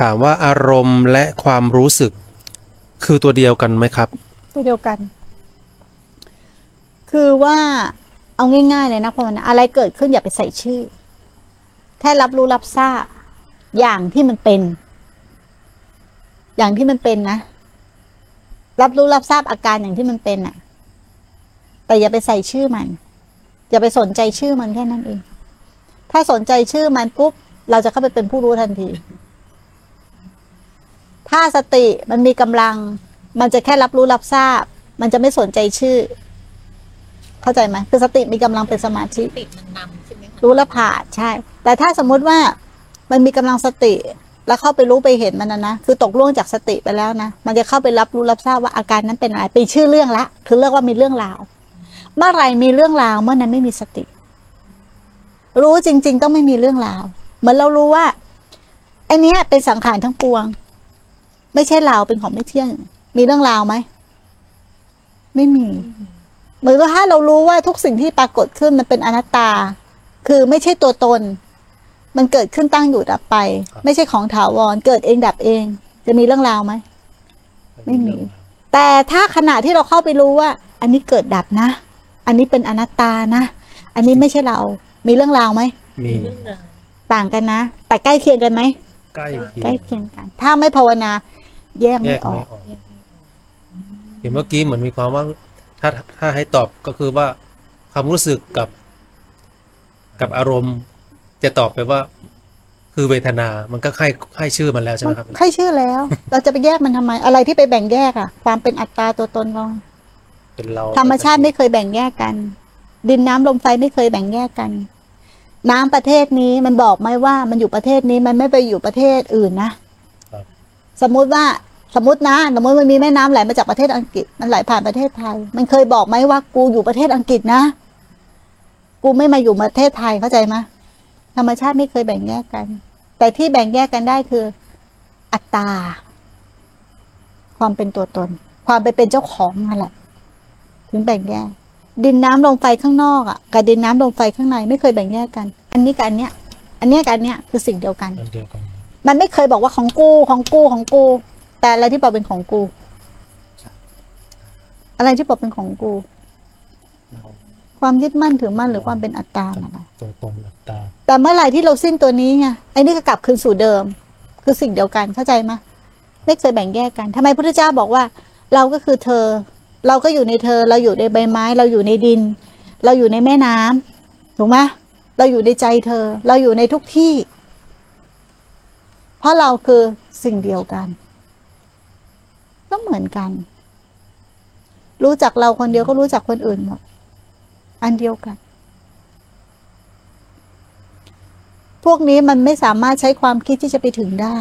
ถามว่าอารมณ์และความรู้สึก คือตัวเดียวกันไหมครับ ตัวเดียวกัน คือว่าเอาง่ายๆเลยนะพอมันอะไรเกิดขึ้นอย่าไปใส่ชื่อ แค่รับรู้รับทราบอย่างที่มันเป็น อย่างที่มันเป็นนะ รับรู้รับทราบอาการอย่างที่มันเป็นน่ะแต่อย่าไปใส่ชื่อมัน อย่าไปสนใจชื่อมันแค่นั้นเอง ถ้าสนใจชื่อมันปุ๊บเราจะเข้าไปเป็นผู้รู้ทันที ถ้าสติมันมีกำลัง มันจะแค่รับรู้รับทราบ มันจะไม่สนใจชื่อ เข้าใจไหมคือสติมีกำลังเป็นสมาธิ ติดมันนำใช่ไหมคะรู้และผ่านใช่ แต่ถ้าสมมุติว่ามันมีกำลังสติ แล้วเข้าไปรู้ไปเห็นมันนะนะ คือตกล่วงจากสติไปแล้วนะ มันจะเข้าไปรับรู้รับทราบว่าอาการนั้นเป็นอะไรเป็นชื่อเรื่องละ คือเรียกว่ามีเรื่องราว เมื่อไหรมีเรื่องราวเมื่อนั้นไม่มีสติ รู้จริง ๆ ต้องไม่มีเรื่องราว เหมือนเรารู้ว่าไอเนี้ยเป็นสังขารทั้งปวง ไม่ใช่เราเป็นของไม่เที่ยง มีเรื่องราวไหม ไม่มี เหมือนกับถ้าเรารู้ว่าทุกสิ่งที่ปรากฏขึ้นมันเป็นอนัตตา คือไม่ใช่ตัวตน มันเกิดขึ้นตั้งอยู่ดับไป ไม่ใช่ของถาวร เกิดเองดับเอง จะมีเรื่องราวไหม ไม่มี แต่ถ้าขณะที่เราเข้าไปรู้ว่า อันนี้เกิดดับนะ อันนี้เป็นอนัตตานะ อันนี้ไม่ใช่เรา มีเรื่องราวไหม มีเรื่องราวต่างกันนะ แต่ใกล้เคียงกันไหมใกล้เคียใกล้งเคียงกัน ถ้าไม่ภาวนา แยกแยไม่กออไม่กออกเห็นเมื่อกี้เหมือนมีความว่า ถ้าถ้าให้ตอบก็คือว่าความรู้สึกกับ กับอารมณ์ จะตอบไปว่า คือเวทนา มันก็ให้ให้ชื่อมันแล้วใช่ไหมครับใช่ชื่อแล้ว เราจะไปแยกมันทำไม อะไรที่ไปแบ่งแยกอะความเป็นอัตตาตัวตนเราเป็นเราธรรมชาติไม่เคยแบ่งแยกกัน ดินน้ำลมไฟไม่เคยแบ่งแยกกัน น้ำประเทศนี้มันบอกไหมว่ามันอยู่ประเทศนี้มันไม่ไปอยู่ประเทศอื่นนะครับ สมมุติว่าสมมตินะสมมติมันมีแม่น้ำไหลมาจากประเทศอังกฤษ มันไหลผ่านประเทศไทย มันเคยบอกไหมว่ากูอยู่ประเทศอังกฤษนะ กูไม่มาอยู่ประเทศไทยเข้าใจไหมธรรมชาติไม่เคยแบ่งแยกกัน แต่ที่แบ่งแยกกันได้คือ อัตตา ความเป็นตัวตน ความไปเป็นเจ้าของนั่นแหละ ถึงแบ่งแยก ดินน้ำลมไฟข้างนอกอะกับดินน้ำลมไฟข้างในไม่เคยแบ่งแยกกัน อันนี้กับอันเนี้ย อันเนี้ยกับอันเนี้ยคือสิ่งเดียวกันอันเดียวกัน มันไม่เคยบอกว่าของกูของกูของกู แต่อะไรที่บอกเป็นของกู อะไรที่บอกเป็นของกู ความยึดมั่นถือมั่นหรือความเป็นอัตตาน่ะนะตัวตนอัตตา แต่เมื่อไหร่ที่เราสิ้นตัวนี้ไงไอ้นี่ก็กลับคืนสู่เดิม คือสิ่งเดียวกันเข้าใจไหมไม่เคยแบ่งแยกกันทำไมพระพุทธเจ้าบอกว่า เราก็คือเธอ เราก็อยู่ในเธอ เราอยู่ในใบไม้ เราอยู่ในดิน เราอยู่ในแม่น้ำถูกไหมเราอยู่ในใจเธอ เราอยู่ในทุกที่ เพราะเราคือสิ่งเดียวกัน ก็เหมือนกัน รู้จักเราคนเดียวก็รู้จักคนอื่นหมด อันเดียวกัน พวกนี้มันไม่สามารถใช้ความคิดที่จะไปถึงได้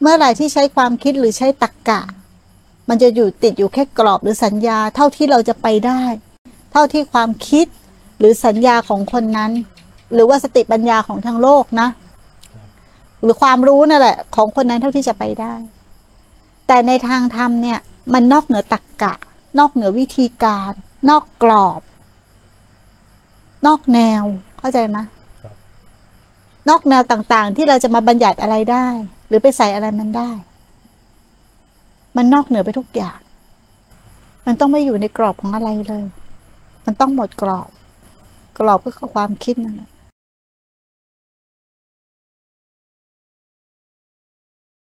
เมื่อไหร่ที่ใช้ความคิดหรือใช้ตรรกกะ มันจะอยู่ติดอยู่แค่กรอบหรือสัญญา เท่าที่เราจะไปได้ เท่าที่ความคิดหรือสัญญาของคนนั้น หรือว่าสติปัญญาของทางโลกนะ หรือความรู้นั่นแหละ ของคนนั้นเท่าที่จะไปได้ แต่ในทางธรรมเนี่ย มันนอกเหนือตรรกกะ นอกเหนือวิธีการ นอกกรอบ นอกแนวเข้าใจไหมนอกแนวต่างๆ ที่เราจะมาบัญญัติอะไรได้ หรือไปใส่อะไรมันได้ มันนอกเหนือไปทุกอย่าง มันต้องไม่อยู่ในกรอบของอะไรเลย มันต้องหมดกรอบ กรอบก็คือความคิดนั่นแหละ